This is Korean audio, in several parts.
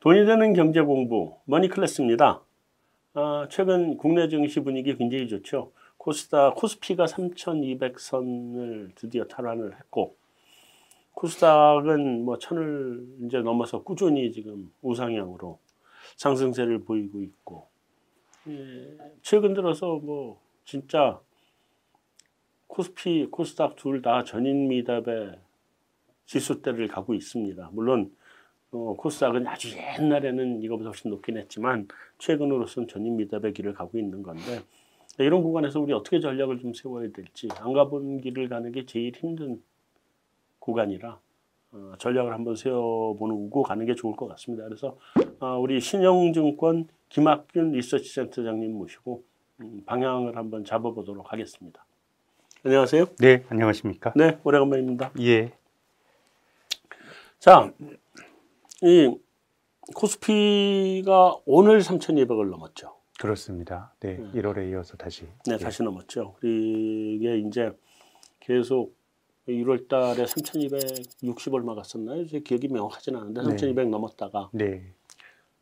돈이 되는 경제 공부 머니 클래스입니다. 아, 최근 국내 증시 분위기 굉장히 좋죠. 코스닥 코스피가 3,200선을 드디어 탈환을 했고 코스닥은 뭐 천을 이제 넘어서 꾸준히 지금 우상향으로 상승세를 보이고 있고 예, 최근 들어서 뭐 진짜 코스피 코스닥 둘 다 전인 미답의 지수대를 가고 있습니다. 물론 어, 코스닥은 아주 옛날에는 이거보다 훨씬 높긴 했지만 최근으로선 전인 미답의 길을 가고 있는 건데 이런 구간에서 우리 어떻게 전략을 좀 세워야 될지 안 가본 길을 가는 게 제일 힘든 구간이라 어, 전략을 한번 세워보고 가는 게 좋을 것 같습니다. 그래서 어, 우리 신영증권 김학균 리서치 센터장님 모시고 음, 방향을 한번 잡아보도록 하겠습니다. 안녕하세요. 네, 안녕하십니까? 네, 오래간만입니다. 예. 자, 이 코스피가 오늘 3,200을 넘었죠. 그렇습니다. 네, 1월에 이어서 다시. 네, 예. 다시 넘었죠. 이게 이제 계속 1월 달에 3,260 얼마 갔었나요? 제 기억이 명확하진 않은데 3,200 넘었다가 네.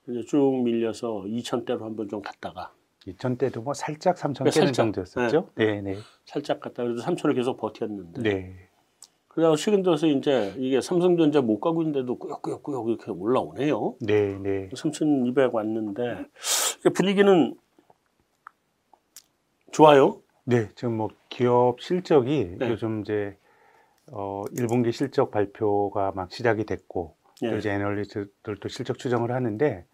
이제 쭉 밀려서 2,000대로 한번 좀 갔다가 2000대도 뭐 살짝 3000 네, 깨는 살짝. 정도였었죠? 네, 네. 살짝 갔다가 그래도 3,000을 계속 버텼는데 네. 그러다가 최근 들어서 이제 이게 삼성전자 못 가고 있는데도 꾸역꾸역꾸역 이렇게 올라오네요. 네, 네. 3,200 왔는데 분위기는 좋아요. 네, 지금 뭐 기업 실적이 네. 요즘 이제 어 1분기 실적 발표가 막 시작이 됐고 또 예. 이제 애널리스트들도 실적 추정을 하는데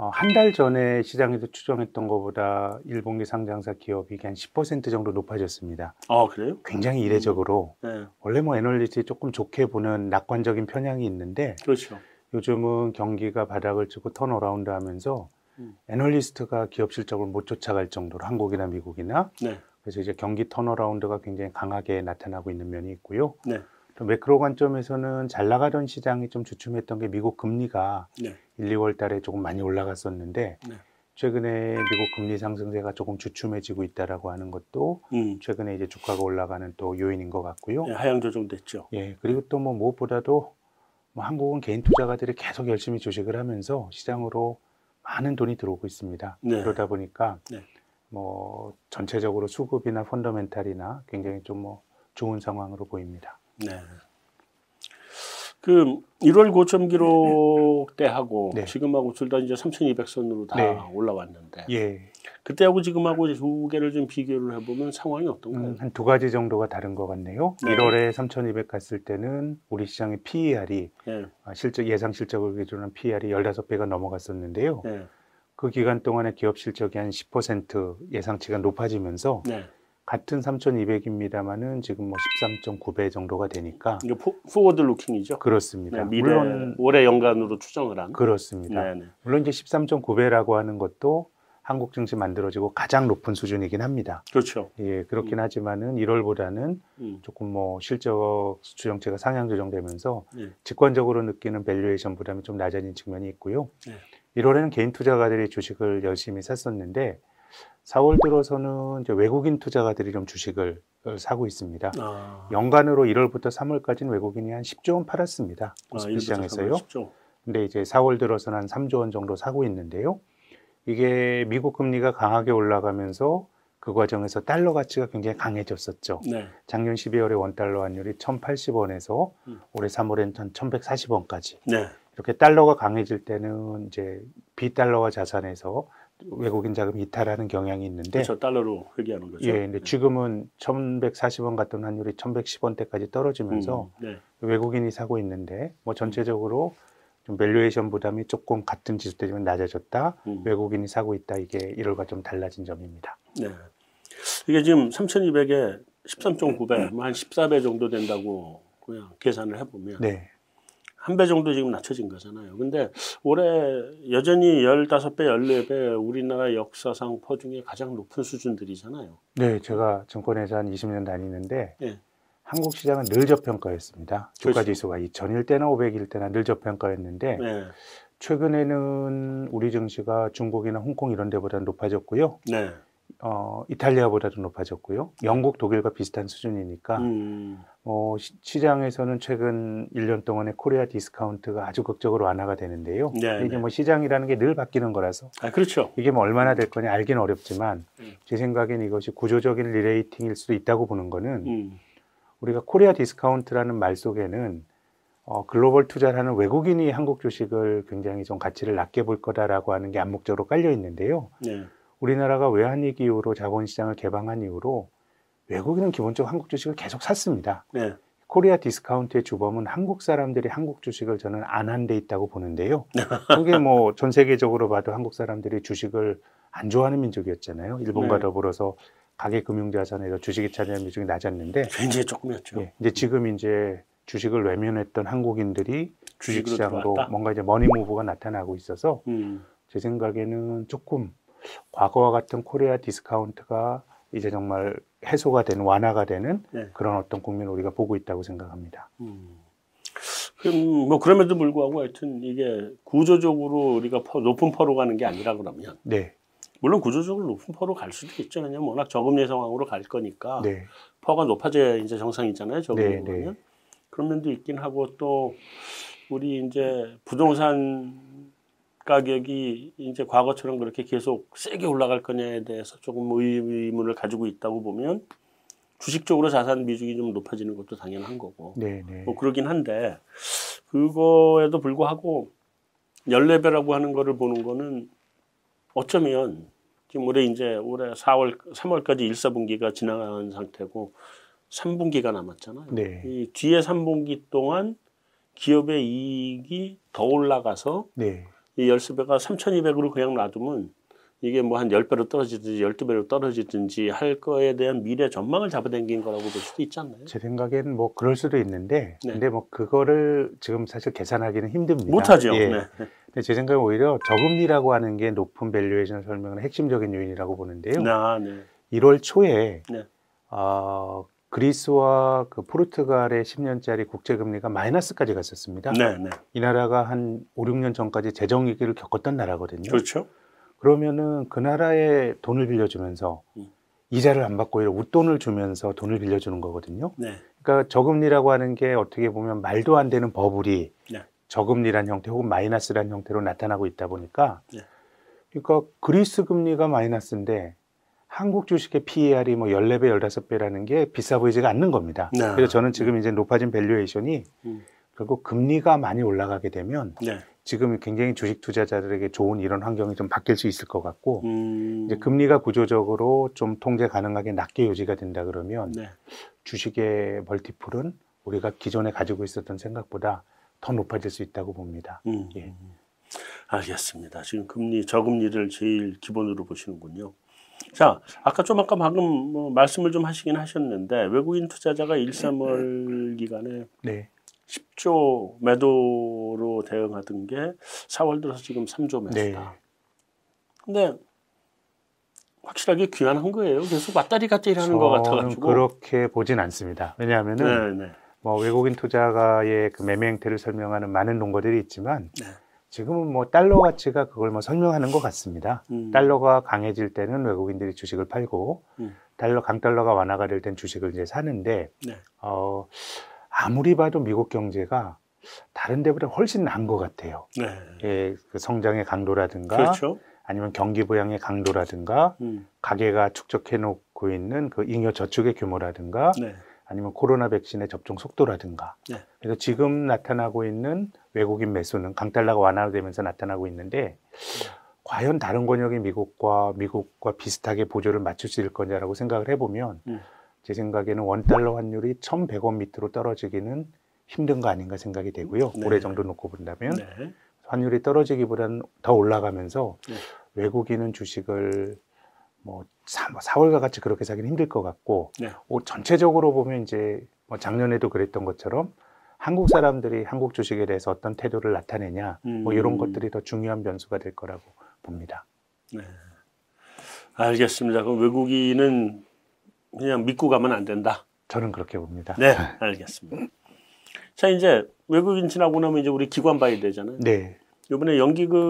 어, 한 달 전에 시장에서 추정했던 것보다 1분기 상장사 기업이 한 10% 정도 높아졌습니다. 아 그래요? 굉장히 이례적으로 네, 원래 뭐 애널리스트이 조금 좋게 보는 낙관적인 편향이 있는데 그렇죠. 요즘은 경기가 바닥을 치고 turnaround 하면서 음. 애널리스트가 기업 실적을 못 쫓아갈 정도로 한국이나 미국이나 네, 그래서 이제 경기 turnaround가 굉장히 강하게 나타나고 있는 면이 있고요. 네, 또 매크로 관점에서는 잘 나가던 시장이 좀 주춤했던 게 미국 금리가 네, 1, 2월 달에 조금 많이 올라갔었는데 네. 최근에 미국 금리 상승세가 조금 주춤해지고 있다라고 하는 것도 음, 최근에 이제 주가가 올라가는 또 요인인 것 같고요. 네, 하향 조정됐죠. 예, 그리고 또 뭐 무엇보다도 뭐 한국은 개인 투자가들이 계속 열심히 주식을 하면서 시장으로 많은 돈이 들어오고 있습니다. 네. 그러다 보니까 네. 뭐 전체적으로 수급이나 펀더멘탈이나 굉장히 좀 뭐 좋은 상황으로 보입니다. 네. 그 1월 고점 기록 때하고 네. 지금하고 둘 다 이제 3,200선으로 다 네. 올라왔는데 예, 그때하고 지금하고 두 개를 좀 비교를 해보면 상황이 어떤가요? 음, 한두 가지 정도가 다른 것 같네요. 네. 1월에 3,200 갔을 때는 우리 시장의 PER이 네, 실적 예상 실적을 기준으로 한 PER이 15배가 넘어갔었는데요. 네, 그 기간 동안에 기업 실적이 한 10% 예상치가 높아지면서 네. 같은 3,200입니다만은 지금 뭐 13.9배 정도가 되니까 이게 포, forward looking이죠. 그렇습니다. 네, 미래 물론 올해 연간으로 추정을 한. 그렇습니다. 네, 네. 물론 이제 13.9배라고 하는 것도 한국 증시 만들어지고 가장 높은 수준이긴 합니다. 그렇죠. 예, 그렇긴 하지만은 1월보다는 음, 조금 뭐 실적 추정치가 상향 조정되면서 네. 직관적으로 느끼는 valuation 부담이 좀 낮아진 측면이 있고요. 네. 1월에는 개인 투자가들이 주식을 열심히 샀었는데 4월 들어서는 이제 외국인 투자가들이 좀 주식을 사고 있습니다. 아, 연간으로 1월부터 3월까지는 외국인이 한 10조 원 팔았습니다. 아, 코스피 일부터 시장에서요. 근데 이제 4월 들어서는 한 3조 원 정도 사고 있는데요. 이게 미국 금리가 강하게 올라가면서 그 과정에서 달러 가치가 굉장히 강해졌었죠. 네, 작년 12월에 원달러 환율이 1,080원에서 음. 올해 3월에는 1,140원까지. 네, 이렇게 달러가 강해질 때는 이제 비달러화 자산에서 외국인 자금 이탈하는 경향이 있는데 그렇죠. 달러로 회귀하는 거죠. 예, 근데 지금은 1,140원 같던 환율이 1,110원대까지 떨어지면서 음, 네, 외국인이 사고 있는데 뭐 전체적으로 좀 valuation 부담이 조금 같은 지수대지만 낮아졌다. 음, 외국인이 사고 있다. 이게 1월과 좀 달라진 점입니다. 네. 이게 지금 3,200에 13.9배, 뭐한 14배 정도 된다고 그냥 계산을 해 보면 네. 한 배 정도 지금 낮춰진 거잖아요. 근데 올해 여전히 15배, 14배 우리나라 역사상 PER 중에 가장 높은 수준들이잖아요. 네, 제가 증권회사 한 20년 다니는데 예. 한국 시장은 늘 저평가였습니다. 주가 그렇죠. 지수가 2000일 때나 500일 때나 늘 저평가였는데 네. 최근에는 우리 증시가 중국이나 홍콩 이런 데보다 높아졌고요. 네. 어, 이탈리아보다도 높아졌고요. 영국, 독일과 비슷한 수준이니까 음. 어, 시, 시장에서는 최근 1년 동안에 Korea discount가 아주 극적으로 완화가 되는데요. 네, 이게 네. 뭐 시장이라는 게 늘 바뀌는 거라서 아 그렇죠. 이게 뭐 얼마나 될 거냐 알기는 어렵지만 음. 제 생각엔 이것이 구조적인 rerating일 수도 있다고 보는 거는 음. 우리가 코리아 디스카운트라는 말 속에는 어, 글로벌 투자를 하는 외국인이 한국 주식을 굉장히 좀 가치를 낮게 볼 거다라고 하는 게 암묵적으로 깔려 있는데요. 네. 우리나라가 외환위기 이후로 자본시장을 개방한 이후로 외국인은 기본적으로 한국 주식을 계속 샀습니다. 네. 코리아 디스카운트의 주범은 한국 사람들이 한국 주식을 저는 안 산 데 있다고 보는데요. 그게 뭐 전 세계적으로 봐도 한국 사람들이 주식을 안 좋아하는 민족이었잖아요. 일본과 네. 더불어서 가계 금융 자산에서 주식이 차지하는 비중이 낮았는데 굉장히 조금이었죠. 예, 이제 지금 이제 주식을 외면했던 한국인들이 들어왔다? 뭔가 이제 money move가 나타나고 있어서 음. 제 생각에는 조금 과거와 같은 코리아 디스카운트가 이제 정말 해소가 되는 완화가 되는 네. 그런 어떤 국면을 우리가 보고 있다고 생각합니다. 음. 그럼 뭐 그럼에도 불구하고 하여튼 이게 구조적으로 우리가 PER- 높은 PER로 가는 게 아니라 그러면 네, 물론 구조적으로 높은 퍼로 갈 수도 있죠. 왜냐면 워낙 저금리 상황으로 갈 거니까 네, 퍼가 높아져야 이제 정상이잖아요. 저금리 네, 네. 그런 면도 있긴 하고 또 우리 이제 부동산 가격이 이제 과거처럼 그렇게 계속 세게 올라갈 거냐에 대해서 조금 의문을 가지고 있다고 보면 주식적으로 자산 비중이 좀 높아지는 것도 당연한 거고. 네, 네, 뭐 그러긴 한데 그거에도 불구하고 연례배라고 하는 거를 보는 거는 어쩌면 지금 올해 이제 올해 4월 3월까지 1, 4분기가 지나간 상태고 3분기가 남았잖아요. 네, 이 뒤에 3분기 동안 기업의 이익이 더 올라가서 네, 이 열수배가 3,200으로 그냥 놔두면 이게 뭐 한 10배로 떨어지든지 12배로 떨어지든지 할 거에 대한 미래 전망을 잡아당긴 거라고 볼 수도 있지 않나요? 제 생각엔 뭐 그럴 수도 있는데, 네. 근데 뭐 그거를 지금 사실 계산하기는 힘듭니다. 못하죠. 예. 네. 근데 제 생각엔 오히려 저금리라고 하는 게 높은 valuation 설명의 핵심적인 요인이라고 보는데요. 아, 네. 1월 초에 네. 어, 그리스와 그 포르투갈의 10년짜리 국채금리가 마이너스까지 갔었습니다. 네, 네. 이 나라가 한 5, 6년 전까지 재정 위기를 겪었던 나라거든요. 그렇죠. 그러면은 그 나라에 돈을 빌려주면서 음. 이자를 안 받고 오히려 웃돈을 주면서 돈을 빌려주는 거거든요. 네. 그러니까 저금리라고 하는 게 어떻게 보면 말도 안 되는 버블이 네. 저금리란 형태 혹은 마이너스란 형태로 나타나고 있다 보니까 네. 그러니까 그리스 금리가 마이너스인데 한국 주식의 PER이 뭐 14배, 15배라는 게 비싸 보이지가 않는 겁니다. 네. 그래서 저는 지금 이제 높아진 valuation이 음. 결국 금리가 많이 올라가게 되면 네. 지금 굉장히 주식 투자자들에게 좋은 이런 환경이 좀 바뀔 수 있을 것 같고 음. 이제 금리가 구조적으로 좀 통제 가능하게 낮게 유지가 된다 그러면 네. 주식의 multiple은 우리가 기존에 가지고 있었던 생각보다 더 높아질 수 있다고 봅니다. 음. 예. 알겠습니다. 지금 금리 저금리를 제일 기본으로 보시는군요. 자, 아까 좀 아까 방금 뭐 말씀을 좀 하시긴 하셨는데 외국인 투자자가 1, 3월 기간에 네, 10조 매도로 대응하던 게 4월 들어서 지금 3조 매수다. 네, 근데 확실하게 귀환한 거예요. 계속 왔다리 갔다리 하는 것 같아가지고. 그렇게 보진 않습니다. 왜냐하면은 네, 네. 뭐 외국인 투자가의 그 매매 행태를 설명하는 많은 논거들이 있지만 네. 지금은 뭐 달러 가치가 그걸 뭐 설명하는 것 같습니다. 음. 달러가 강해질 때는 외국인들이 주식을 팔고 음. 달러 강달러가 완화가 될 땐 주식을 이제 사는데 네. 어, 아무리 봐도 미국 경제가 다른 데보다 훨씬 나은 것 같아요. 네. 예, 그 성장의 강도라든가 그렇죠. 아니면 경기 부양의 강도라든가 음. 가계가 축적해 놓고 있는 그 잉여 저축의 규모라든가 네. 아니면 코로나 백신의 접종 속도라든가 네. 그래서 지금 나타나고 있는 외국인 매수는 강달러가 완화되면서 나타나고 있는데 과연 다른 권역의 미국과 미국과 비슷하게 보조를 맞출 수 있을 거냐라고 생각을 해보면 음. 제 생각에는 원 달러 환율이 1,100원 밑으로 떨어지기는 힘든 거 아닌가 생각이 되고요. 네. 올해 정도 놓고 본다면 네. 환율이 떨어지기보다는 더 올라가면서 네. 외국인은 주식을 뭐 4월과 같이 그렇게 사기는 힘들 것 같고 네. 오, 전체적으로 보면 이제 뭐 작년에도 그랬던 것처럼 한국 사람들이 한국 주식에 대해서 어떤 태도를 나타내냐 뭐 이런 음. 것들이 더 중요한 변수가 될 거라고 봅니다. 네. 알겠습니다. 그럼 외국인은 그냥 믿고 가면 안 된다. 저는 그렇게 봅니다. 네, 알겠습니다. 자, 이제 외국인 지나고 나면 이제 우리 기관 봐야 되잖아요. 네. 이번에 연기금이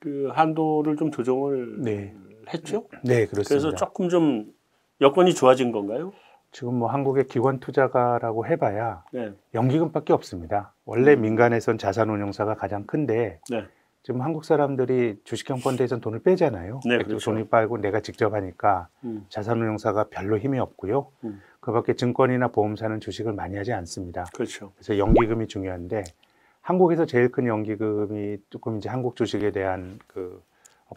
그 한도를 좀 조정을 네. 했죠. 네, 그렇습니다. 그래서 조금 좀 여건이 좋아진 건가요? 지금 뭐 한국의 기관 투자가라고 해봐야 네. 연기금밖에 없습니다. 원래 음. 민간에선 자산운용사가 가장 큰데 네. 지금 한국 사람들이 주식형 펀드에선 돈을 빼잖아요. 네, 또 그렇죠. 돈을 빨고 내가 직접 하니까 음. 자산운용사가 별로 힘이 없고요. 음. 그밖에 증권이나 보험사는 주식을 많이 하지 않습니다. 그렇죠. 그래서 연기금이 중요한데 한국에서 제일 큰 연기금이 조금 이제 한국 주식에 대한 그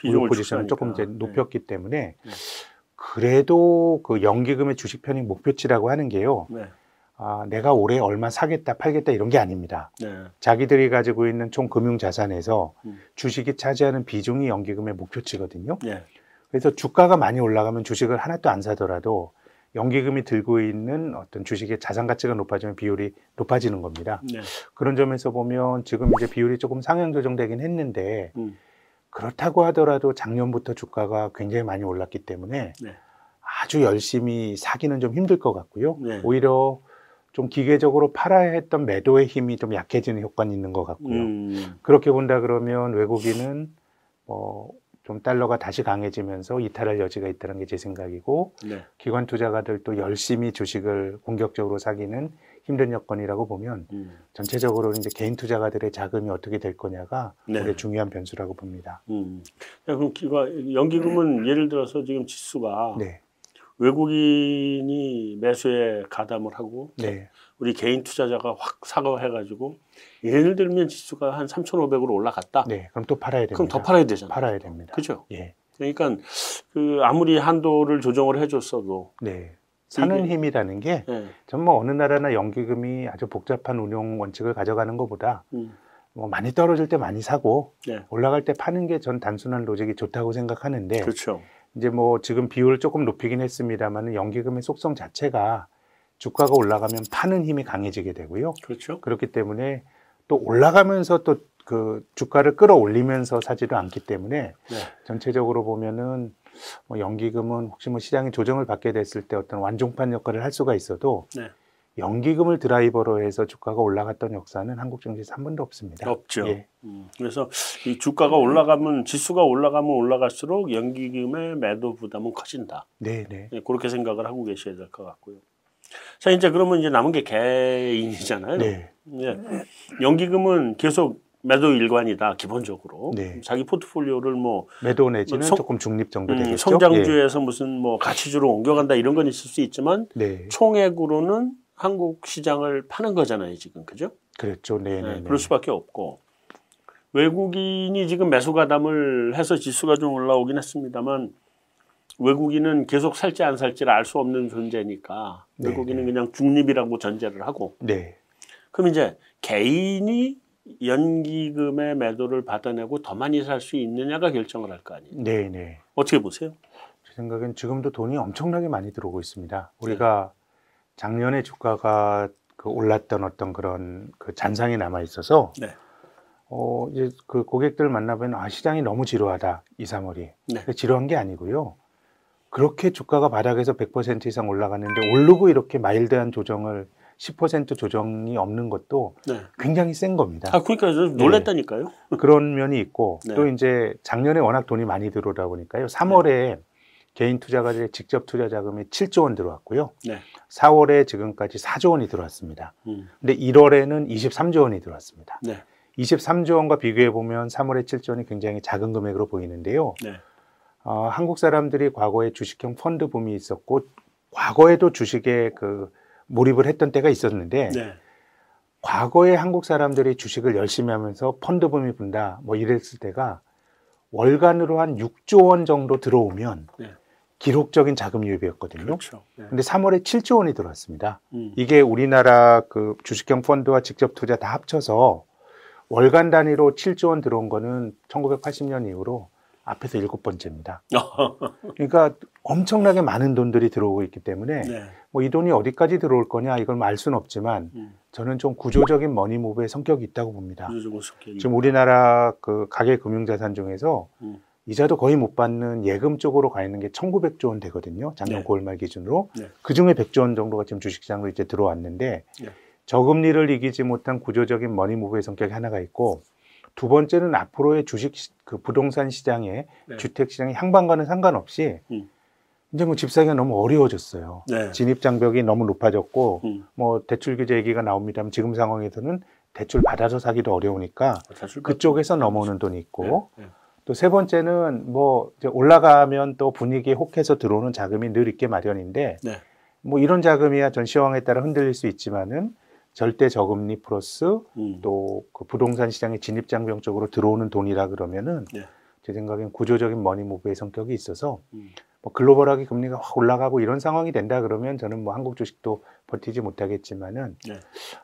보유 비중을 포지션을 조금 이제 축소하니까. 높였기 때문에 네. 그래도 그 연기금의 주식 편익 목표치라고 하는 게요. 네. 아, 내가 올해 얼마 사겠다, 팔겠다 이런 게 아닙니다. 네. 자기들이 가지고 있는 총 금융 자산에서 음. 주식이 차지하는 비중이 연기금의 목표치거든요. 네. 그래서 주가가 많이 올라가면 주식을 하나도 안 사더라도 연기금이 들고 있는 어떤 주식의 자산 가치가 높아지면 비율이 높아지는 겁니다. 네. 그런 점에서 보면 지금 이제 비율이 조금 상향 조정되긴 했는데 음. 그렇다고 하더라도 작년부터 주가가 굉장히 많이 올랐기 때문에 네. 아주 열심히 사기는 좀 힘들 것 같고요. 네. 오히려 좀 기계적으로 팔아야 했던 매도의 힘이 좀 약해지는 효과는 있는 것 같고요. 음. 그렇게 본다 그러면 외국인은 뭐 좀 달러가 다시 강해지면서 이탈할 여지가 있다는 게 제 생각이고 네. 기관 투자가들도 열심히 주식을 공격적으로 사기는 힘든 여건이라고 보면 음. 전체적으로 이제 개인 투자가들의 자금이 어떻게 될 거냐가 네. 올해 중요한 변수라고 봅니다. 음. 야, 그럼 기가 연기금은 예를 들어서 지금 지수가 네, 외국인이 매수에 가담을 하고 네, 우리 개인 투자자가 확 사과해가지고 예를 들면 지수가 한 3,500으로 올라갔다. 네. 그럼 또 팔아야 됩니다. 그럼 더 팔아야 되잖아. 팔아야 됩니다. 그죠? 예, 그러니까 그 아무리 한도를 조정을 해줬어도 네. 사는 힘이라는 게 예. 정말 어느 나라나 연기금이 아주 복잡한 운용 원칙을 가져가는 것보다 음. 뭐 많이 떨어질 때 많이 사고 네. 올라갈 때 파는 게 전 단순한 로직이 좋다고 생각하는데 그렇죠. 이제 뭐 지금 비율을 조금 높이긴 했습니다만 연기금의 속성 자체가 주가가 올라가면 파는 힘이 강해지게 되고요. 그렇죠. 그렇기 때문에 또 올라가면서 또 그 주가를 끌어올리면서 사지도 않기 때문에 네. 전체적으로 보면은 뭐 연기금은 혹시 뭐 시장이 조정을 받게 됐을 때 어떤 완종판 역할을 할 수가 있어도 네. 연기금을 드라이버로 해서 주가가 올라갔던 역사는 한국 증시에서 한 번도 없습니다. 없죠. 예. 음, 그래서 이 주가가 올라가면 지수가 올라가면 올라갈수록 연기금의 매도 부담은 커진다. 네, 네. 예, 그렇게 생각을 하고 계셔야 될 것 같고요. 자 이제 그러면 이제 남은 게 개인이잖아요. 네. 예. 연기금은 계속 매도 일관이다 기본적으로 네. 자기 포트폴리오를 뭐 매도 내지는 성- 조금 중립 정도 음, 되겠죠. 성장주에서 무슨 뭐 가치주로 옮겨간다 이런 건 있을 수 있지만 예. 네, 총액으로는 한국 시장을 파는 거잖아요 지금 그죠? 그렇죠. 네, 네, 네, 네. 그럴 수밖에 없고 외국인이 지금 매수 가담을 해서 지수가 좀 올라오긴 했습니다만 외국인은 계속 살지 안 살지를 알 수 없는 존재니까 네, 외국인은 그냥 중립이라고 전제를 하고 네, 그럼 이제 개인이 연기금의 매도를 받아내고 더 많이 살 수 있느냐가 결정을 할 거 아니에요. 네, 네. 어떻게 보세요? 제 생각엔 지금도 돈이 엄청나게 많이 들어오고 있습니다. 우리가 작년에 주가가 그 올랐던 어떤 그런 그 잔상이 남아 있어서 네. 어 이제 그 고객들 만나면 아 시장이 너무 지루하다 2, 3월이 네. 지루한 게 아니고요. 그렇게 주가가 바닥에서 100% 이상 올라갔는데 오르고 이렇게 마일드한 조정을 10% 조정이 없는 것도 네. 굉장히 센 겁니다. 아 그러니까 저 놀랬다니까요. 그런 면이 있고 네. 또 이제 작년에 워낙 돈이 많이 들어오다 보니까요. 3월에 개인 투자가들의 직접 투자 자금이 7조 원 들어왔고요. 네. 4월에 지금까지 4조 원이 들어왔습니다. 음. 근데 1월에는 23조 원이 들어왔습니다. 네. 23조 원과 비교해 보면 3월에 7조 원이 굉장히 작은 금액으로 보이는데요. 네. 어, 한국 사람들이 과거에 주식형 펀드 붐이 있었고 과거에도 주식에 그 몰입을 했던 때가 있었는데 네. 과거에 한국 사람들이 주식을 열심히 하면서 펀드 붐이 분다 뭐 이랬을 때가 월간으로 한 6조 원 정도 들어오면 네. 기록적인 자금 유입이었거든요. 그렇죠. 네. 근데 3월에 7조 원이 들어왔습니다. 음. 이게 우리나라 그 주식형 펀드와 직접 투자 다 합쳐서 월간 단위로 7조 원 들어온 거는 1980년 이후로 앞에서 일곱 번째입니다. 그러니까 엄청나게 많은 돈들이 들어오고 있기 때문에 네. 뭐이 돈이 어디까지 들어올 거냐 이걸 알 수는 없지만 음. 저는 좀 구조적인 머니무브의 성격이 있다고 봅니다. 지금 우리나라 그 가계 금융자산 중에서 음. 이자도 거의 못 받는 예금 쪽으로 가 있는 게 1,900조 원 되거든요. 작년 네. 9월 말 기준으로. 네. 그 중에 100조 원 정도가 지금 주식시장으로 이제 들어왔는데 네. 저금리를 이기지 못한 구조적인 머니무브의 성격이 하나가 있고 두 번째는 앞으로의 주식 시- 그 부동산 시장에 네. 주택 시장의 향방과는 상관없이 음. 이제 뭐 집 사기가 너무 어려워졌어요. 네. 진입 장벽이 너무 높아졌고 음. 뭐 대출 규제 얘기가 나옵니다만 지금 상황에서는 대출 받아서 사기도 어려우니까 사실 그쪽에서 넘어오는 돈이 있고 네, 네. 또세 번째는 뭐 이제 올라가면 또 분위기에 혹해서 들어오는 자금이 늘 있게 마련인데 네. 뭐 이런 자금이야 전 시황에 따라 흔들릴 수 있지만은 절대 저금리 플러스 음. 또그 부동산 시장의 진입 장벽 쪽으로 들어오는 돈이라 그러면은 네. 제 생각엔 구조적인 머니무브의 성격이 있어서 음. 뭐 글로벌하게 금리가 확 올라가고 이런 상황이 된다 그러면 저는 뭐 한국 주식도 버티지 못하겠지만은 네.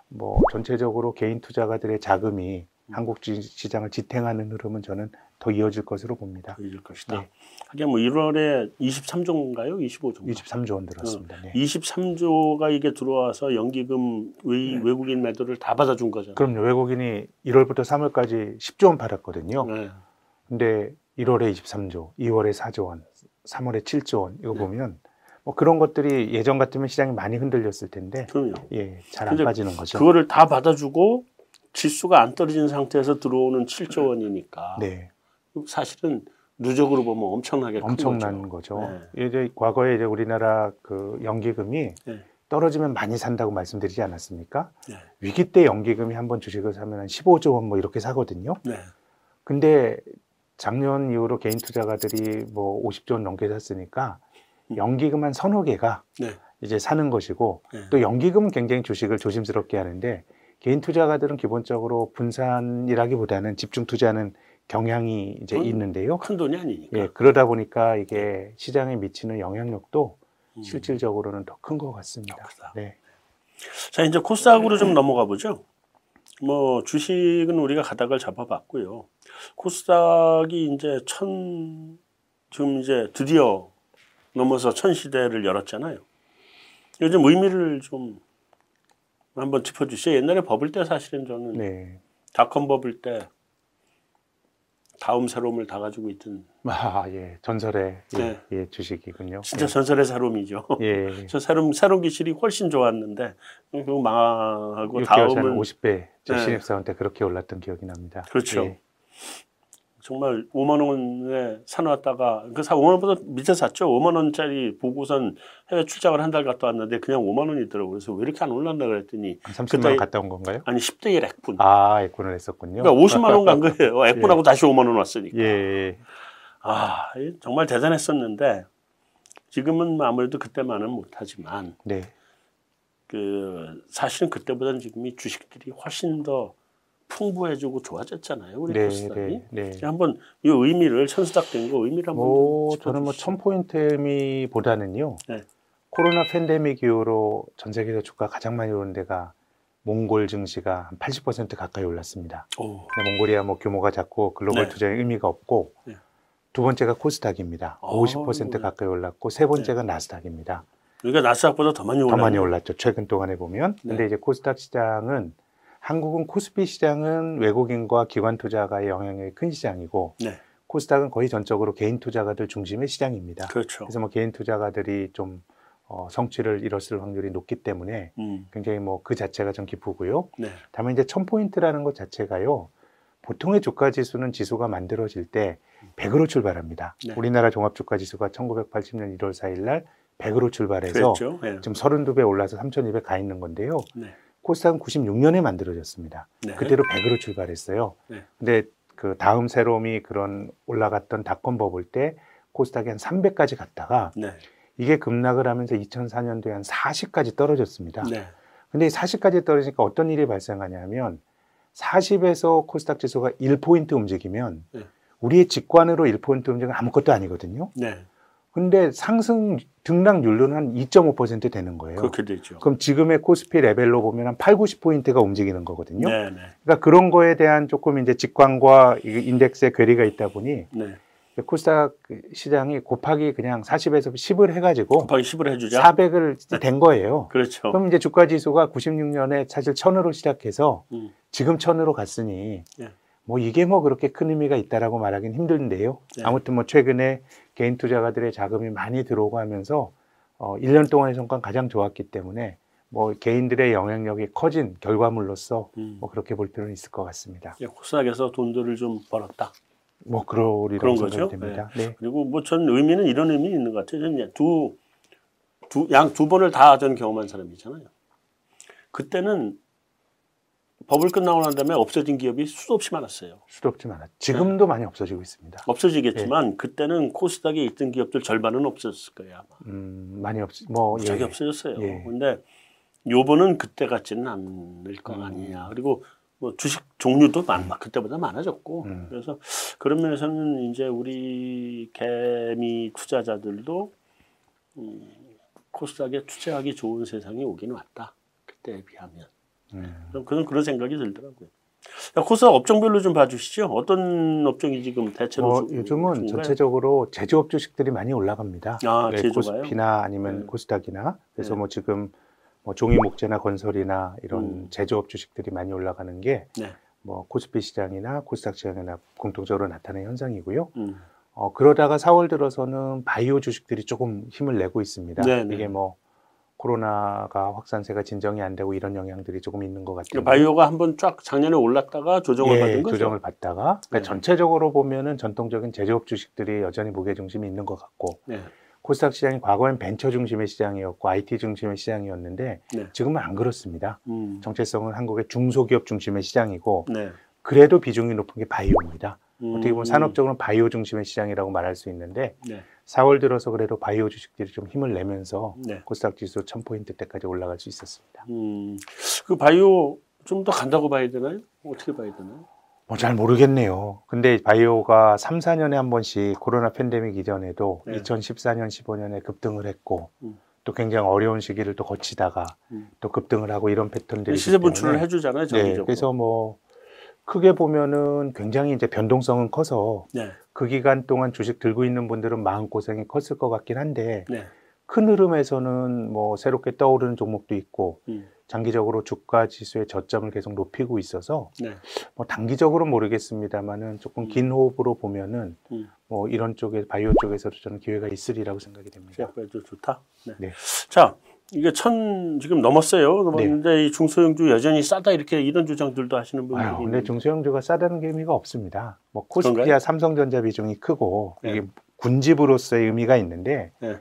뭐 전체적으로 개인 투자가들의 자금이 음. 한국 시장을 지탱하는 흐름은 저는 더 이어질 것으로 봅니다. 보여질 것이다. 네. 하긴 뭐 1월에 23조인가요? 25조. 23조 원 들었습니다. 어. 네. 23조가 이게 들어와서 연기금 외, 네. 외국인 매도를 다 받아준 거잖아요. 그럼요. 외국인이 1월부터 3월까지 10조 원 팔았거든요. 네. 근데 1월에 23조, 2월에 4조 원, 3월에 7조 원 이거 네. 보면 뭐 그런 것들이 예전 같으면 시장이 많이 흔들렸을 텐데 그럼요. 예, 잘 안 빠지는 거죠. 그거를 다 받아주고 지수가 안 떨어진 상태에서 들어오는 7조 원이니까 네, 사실은 누적으로 보면 엄청나게 큰 엄청난 거죠. 거죠. 이제 과거에 이제 우리나라 그 연기금이 네. 떨어지면 많이 산다고 말씀드리지 않았습니까? 네. 위기 때 연기금이 한 번 주식을 사면 한 15조 원 뭐 이렇게 사거든요. 네. 근데 작년 이후로 개인 투자가들이 뭐 50조 원 넘게 샀으니까 음. 연기금 한 서너 개가 네. 이제 사는 것이고 네. 또 연기금은 굉장히 주식을 조심스럽게 하는데 개인 투자가들은 기본적으로 분산이라기보다는 집중 투자하는 경향이 이제 음. 있는데요. 큰 돈이 아니니까. 예, 그러다 보니까 이게 시장에 미치는 영향력도 음. 실질적으로는 더 큰 것 같습니다. 크다. 네. 자 이제 코스닥으로 좀 넘어가 보죠. 뭐 주식은 우리가 가닥을 잡아봤고요. 코스닥이 이제 천 지금 이제 드디어 넘어서 천 시대를 열었잖아요. 요즘 의미를 좀 한번 짚어주시죠. 옛날에 버블 때 사실은 저는 네. 닷컴 버블 때 다음 새로움을 다 가지고 있던 아, 예. 전설의 예, 네. 예, 주식이군요. 진짜 전설의 새로움이죠. 예. 저 새로움 새로운 기술이 훨씬 좋았는데 그거 망하고 6개월 전에 다음은 50배 저 네. 신입사원 때 그렇게 올랐던 기억이 납니다. 그렇죠. 예. 정말 5만 원에 사놨다가 그사 5만 원보다 밑에 샀죠. 5만 원짜리 보고선 해외 출장을 한 달 갔다 왔는데 그냥 5만 원이더라고요. 그래서 왜 이렇게 안 올랐나 그랬더니 한 30만 그때- 원 갔다 온 건가요? 아니 10대 1 액분. 아, 액군을 했었군요. 그러니까 50만 원 간 거예요. 액분하고 다시 5만 원 왔으니까. 예, 예. 아 정말 대단했었는데 지금은 아무래도 그때만은 못하지만 네. 그 사실은 그때보다는 지금이 주식들이 훨씬 더 풍부해지고 좋아졌잖아요. 우리 네, 코스닥이. 네, 네. 한번 이 의미를 천수닥 된 거 의미를 한번 뭐좀 저는 뭐 짚어주시죠. 천 포인트 의미보다는요. 네. 코로나 팬데믹 이후로 전 세계에서 주가 가장 많이 오른 데가 몽골 증시가 한 80% 가까이 올랐습니다. 오, 몽골이야 뭐 규모가 작고 글로벌 네. 투자에 의미가 없고 네. 두 번째가 코스닥입니다. 어, 50% 네. 가까이 올랐고 세 번째가 나스닥입니다. 그러니까 나스닥보다 더 많이 더 올랐네. 많이 올랐죠. 최근 동안에 보면. 근데 네. 이제 코스닥 시장은 한국은 코스피 시장은 외국인과 기관 투자가의 영향력이 큰 시장이고 네, 코스닥은 거의 전적으로 개인 투자가들 중심의 시장입니다. 그렇죠. 그래서 뭐 개인 투자가들이 좀 어, 성취를 이뤘을 확률이 높기 때문에 음, 굉장히 뭐 그 자체가 좀 기쁘고요. 네, 다만 이제 천 포인트라는 것 자체가요. 보통의 주가 지수는 지수가 만들어질 때 100으로 출발합니다. 네. 우리나라 종합 주가 지수가 1980년 1월 4일 날 100으로 출발해서 그랬죠. 예. 지금 32배 올라서 3,200 가 있는 건데요. 네, 코스닥은 96년에 만들어졌습니다. 네. 그대로 100으로 출발했어요. 네. 근데 그 다음 새로움이 그런 올라갔던 닷컴 버블 때 코스닥이 한 300까지 갔다가 네, 이게 급락을 하면서 2004년도에 한 40까지 떨어졌습니다. 네, 근데 이 40까지 떨어지니까 어떤 일이 발생하냐면 40에서 코스닥 지수가 1포인트 움직이면 네. 우리의 직관으로 1포인트 움직이면 아무것도 아니거든요. 네, 근데 상승 등락률로는 한 2.5% 되는 거예요. 그렇게 되죠. 그럼 지금의 코스피 레벨로 보면 한 8, 90포인트가 움직이는 거거든요. 네, 네, 그러니까 그런 거에 대한 조금 이제 직관과 이 인덱스의 괴리가 있다 보니 네. 코스닥 시장이 곱하기 그냥 40에서 10을 해가지고 곱하기 10을 해주자. 400을 된 거예요. 그렇죠. 그럼 이제 주가 지수가 96년에 사실 1000으로 시작해서 음, 지금 1000으로 갔으니 네. 뭐 이게 뭐 그렇게 큰 의미가 있다라고 말하기는 힘든데요. 네. 아무튼 뭐 최근에 개인 투자가들의 자금이 많이 들어오고 하면서 어 1년 동안의 성과는 가장 좋았기 때문에 뭐 개인들의 영향력이 커진 결과물로서 음. 뭐 그렇게 볼 필요는 있을 것 같습니다. 예, 코스닥에서 돈들을 좀 벌었다. 뭐 그러리라고 그런 거죠? 생각됩니다. 네. 그리고 뭐 전 의미는 이런 의미 있는 것 같아요. 저는 두, 두, 양 두 번을 다 전 경험한 사람이잖아요. 그때는 버블 끝나고 난 다음에 없어진 기업이 수도 없이 많았어요. 수도 없지 않아. 지금도 많이 없어지고 있습니다. 없어지겠지만 그때는 코스닥에 있던 기업들 절반은 없었을 거예요 아마. 음, 많이 없, 뭐 갑자기 예. 없어졌어요. 예. 근데 요번은 그때 같지는 않을 거 음. 아니냐. 그리고 뭐 주식 종류도 많, 그때보다 많아졌고 음. 그래서 그런 면에서는 이제 우리 개미 투자자들도 음, 코스닥에 투자하기 좋은 세상이 오긴 왔다. 그때에 비하면. 음. 그런 그런 그런 생각이 들더라고요. 자, 코스닥 업종별로 좀 봐주시죠. 어떤 업종이 지금 대체로 뭐 주- 요즘은 주인가요? 전체적으로 제조업 주식들이 많이 올라갑니다. 아, 네? 코스피나 아니면 네. 코스닥이나 그래서 네. 뭐 지금 뭐 종이 목재나 건설이나 이런 음. 제조업 주식들이 많이 올라가는 게 네. 뭐 코스피 시장이나 코스닥 시장이나 공통적으로 나타나는 현상이고요. 음. 어, 그러다가 4월 들어서는 바이오 주식들이 조금 힘을 내고 있습니다. 네, 네. 이게 뭐 코로나가 확산세가 진정이 안 되고 이런 영향들이 조금 있는 것 같아요. 그러니까 바이오가 한번 쫙 작년에 올랐다가 조정을 예, 받은 거죠. 조정을 받다가 그러니까 네. 전체적으로 보면은 전통적인 제조업 주식들이 여전히 무게 중심이 있는 것 같고 네. 코스닥 시장이 과거엔 벤처 중심의 시장이었고 IT 중심의 시장이었는데 네. 지금은 안 그렇습니다. 음. 정체성은 한국의 중소기업 중심의 시장이고 네. 그래도 비중이 높은 게 바이오입니다. 음. 어떻게 보면 산업적으로는 바이오 중심의 시장이라고 말할 수 있는데 네. 4월 들어서 그래도 바이오 주식들이 좀 힘을 내면서 네. 코스닥 지수 1000포인트 때까지 올라갈 수 있었습니다. 음. 그 바이오 좀 더 간다고 봐야 되나요? 어떻게 봐야 되나요? 뭐 잘 모르겠네요. 근데 바이오가 3, 4년에 한 번씩 코로나 팬데믹 이전에도 네. 2014년, 15년에 급등을 했고 음. 또 굉장히 어려운 시기를 또 거치다가 음. 또 급등을 하고 이런 패턴들이 시세 분출을 해주잖아요. 네, 정기적으로. 그래서 뭐 크게 보면은 굉장히 이제 변동성은 커서 네. 그 기간 동안 주식 들고 있는 분들은 마음 고생이 컸을 것 같긴 한데 네. 큰 흐름에서는 뭐 새롭게 떠오르는 종목도 있고 음. 장기적으로 주가 지수의 저점을 계속 높이고 있어서 네. 뭐 단기적으로 모르겠습니다만은 조금 긴 호흡으로 보면은 음. 뭐 이런 쪽에 바이오 쪽에서도 저는 기회가 있으리라고 생각이 됩니다. 좋다. 네. 네. 자, 이게 천 지금 넘었어요. 넘었는데 이 중소형주 여전히 싸다 이렇게 이런 주장들도 하시는 분들이 아유, 근데. 중소형주가 싸다는 게 의미가 없습니다. 뭐 그런가요? 코스피와 삼성전자 비중이 크고 네. 이게 군집으로서의 의미가 있는데 네.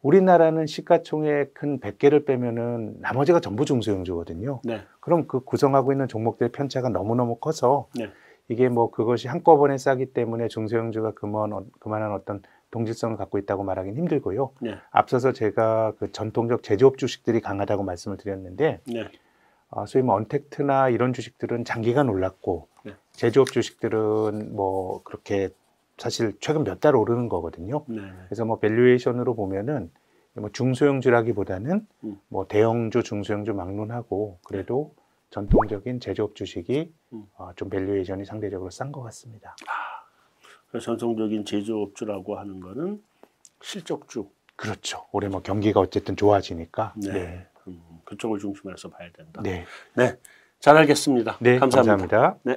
우리나라는 시가총액 큰 100개를 빼면은 나머지가 전부 중소형주거든요. 네. 그럼 그 구성하고 있는 종목들의 편차가 너무너무 커서 네. 이게 뭐 그것이 한꺼번에 싸기 때문에 중소형주가 그만, 그만한 어떤 동질성을 갖고 있다고 말하기는 힘들고요. 네. 앞서서 제가 그 전통적 제조업 주식들이 강하다고 말씀을 드렸는데 네. 어, 소위 뭐 untact나 이런 주식들은 장기간 올랐고 네. 제조업 주식들은 뭐 그렇게 사실 최근 몇 달 오르는 거거든요. 네. 그래서 뭐 valuation으로 보면은 뭐 중소형주라기보다는 음. 뭐 대형주, 중소형주 막론하고 그래도 전통적인 제조업 주식이 음. 어, 좀 valuation이 상대적으로 싼 것 같습니다. 그래서 전통적인 제조업주라고 하는 거는 실적주. 그렇죠. 올해 뭐 경기가 어쨌든 좋아지니까. 네. 네. 음, 그쪽을 중심으로 해서 봐야 된다. 네. 네. 잘 알겠습니다. 네, 감사합니다. 감사합니다. 네.